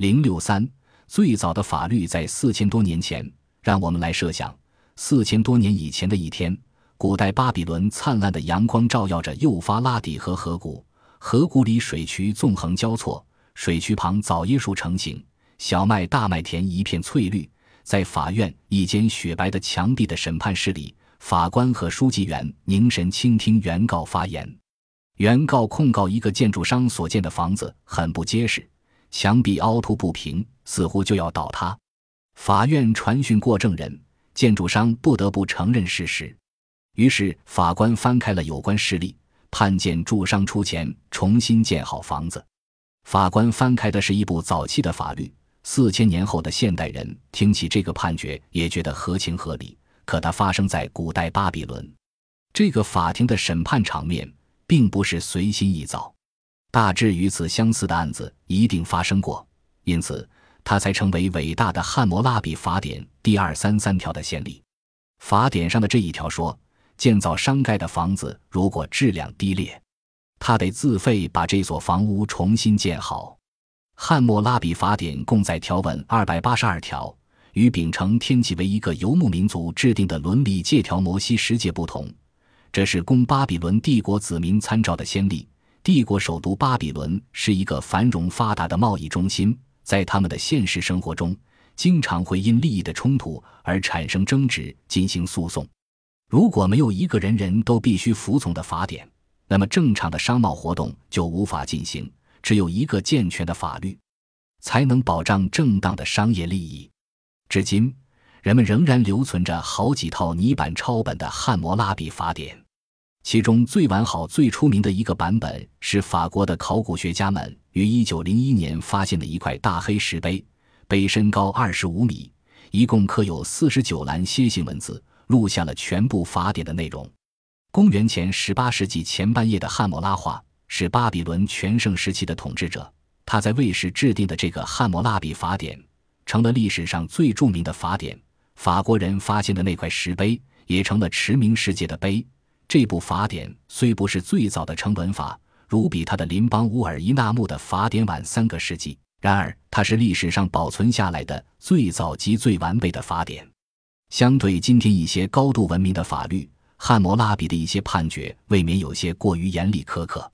零六三，最早的法律在四千多年前。让我们来设想，四千多年以前的一天，古代巴比伦灿烂的阳光照耀着幼发拉底河河谷，河谷里水渠纵横交错，水渠旁枣椰树成形，小麦大麦田一片翠绿。在法院一间雪白的墙壁的审判室里，法官和书记员凝神倾听原告发言。原告控告一个建筑商所建的房子很不结实，墙壁凹凸不平，似乎就要倒塌。法院传讯过证人，建筑商不得不承认事实。于是法官翻开了有关事例，判建筑商出钱重新建好房子。法官翻开的是一部早期的法律，四千年后的现代人听起这个判决也觉得合情合理。可它发生在古代巴比伦，这个法庭的审判场面并不是随心一造，大致与此相似的案子一定发生过，因此。它才成为伟大的汉谟拉比法典第二三三条的先例。法典上的这一条说，建造商盖的房子如果质量低劣，他得自费把这所房屋重新建好。汉谟拉比法典共载条文二百八十二条，与秉承天启为一个游牧民族制定的伦理借条摩西十诫不同，这是供巴比伦帝国子民参照的先例。帝国首都巴比伦是一个繁荣发达的贸易中心。在他们的现实生活中，经常会因利益的冲突而产生争执，进行诉讼。如果没有一个人人都必须服从的法典，那么正常的商贸活动就无法进行。只有一个健全的法律，才能保障正当的商业利益。至今，人们仍然留存着好几套泥板抄本的汉谟拉比法典。其中最完好、最出名的一个版本是法国的考古学家们于1901年发现的一块大黑石碑，碑身高25米，一共刻有49栏楔形文字，录下了全部法典的内容。公元前18世纪前半叶的汉谟拉话是巴比伦全盛时期的统治者，他在位时制定的这个汉谟拉比法典成了历史上最著名的法典。法国人发现的那块石碑也成了驰名世界的碑。这部法典虽不是最早的成文法，如比他的邻邦乌尔伊纳木的法典晚三个世纪，然而它是历史上保存下来的最早及最完备的法典。相对今天一些高度文明的法律，汉谟拉比的一些判决未免有些过于严厉苛刻。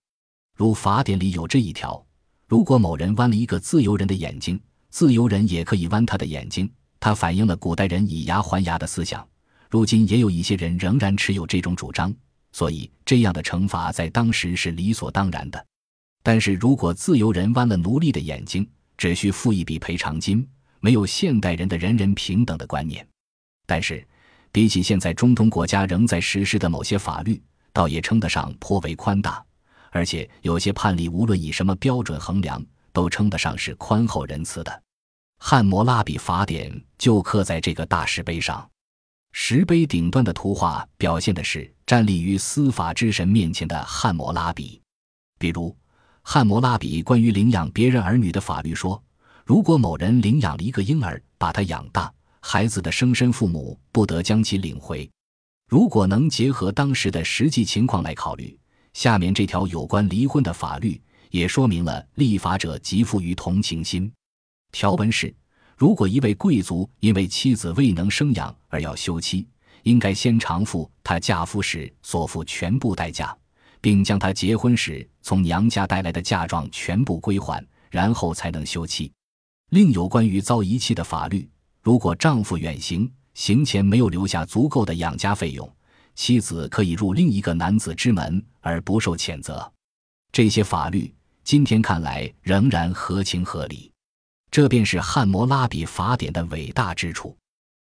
如法典里有这一条：如果某人剜了一个自由人的眼睛，自由人也可以剜他的眼睛。它反映了古代人以牙还牙的思想。如今也有一些人仍然持有这种主张。所以，这样的惩罚在当时是理所当然的。但是如果自由人剜了奴隶的眼睛，只需付一笔赔偿金，没有现代人的人人平等的观念。但是，比起现在中东国家仍在实施的某些法律，倒也称得上颇为宽大。而且，有些判例无论以什么标准衡量，都称得上是宽厚仁慈的。汉谟拉比法典就刻在这个大石碑上。石碑顶端的图画表现的是站立于司法之神面前的汉谟拉比。比如，汉谟拉比关于领养别人儿女的法律说：如果某人领养了一个婴儿，把他养大，孩子的生身父母不得将其领回。如果能结合当时的实际情况来考虑，下面这条有关离婚的法律也说明了立法者极富于同情心。条文是。如果一位贵族因为妻子未能生养而要休妻，应该先偿付她嫁夫时所付全部代价，并将她结婚时从娘家带来的嫁妆全部归还，然后才能休妻。另有关于遭遗弃的法律，如果丈夫远行，行前没有留下足够的养家费用，妻子可以入另一个男子之门而不受谴责。这些法律今天看来仍然合情合理。这便是汉谟拉比法典的伟大之处。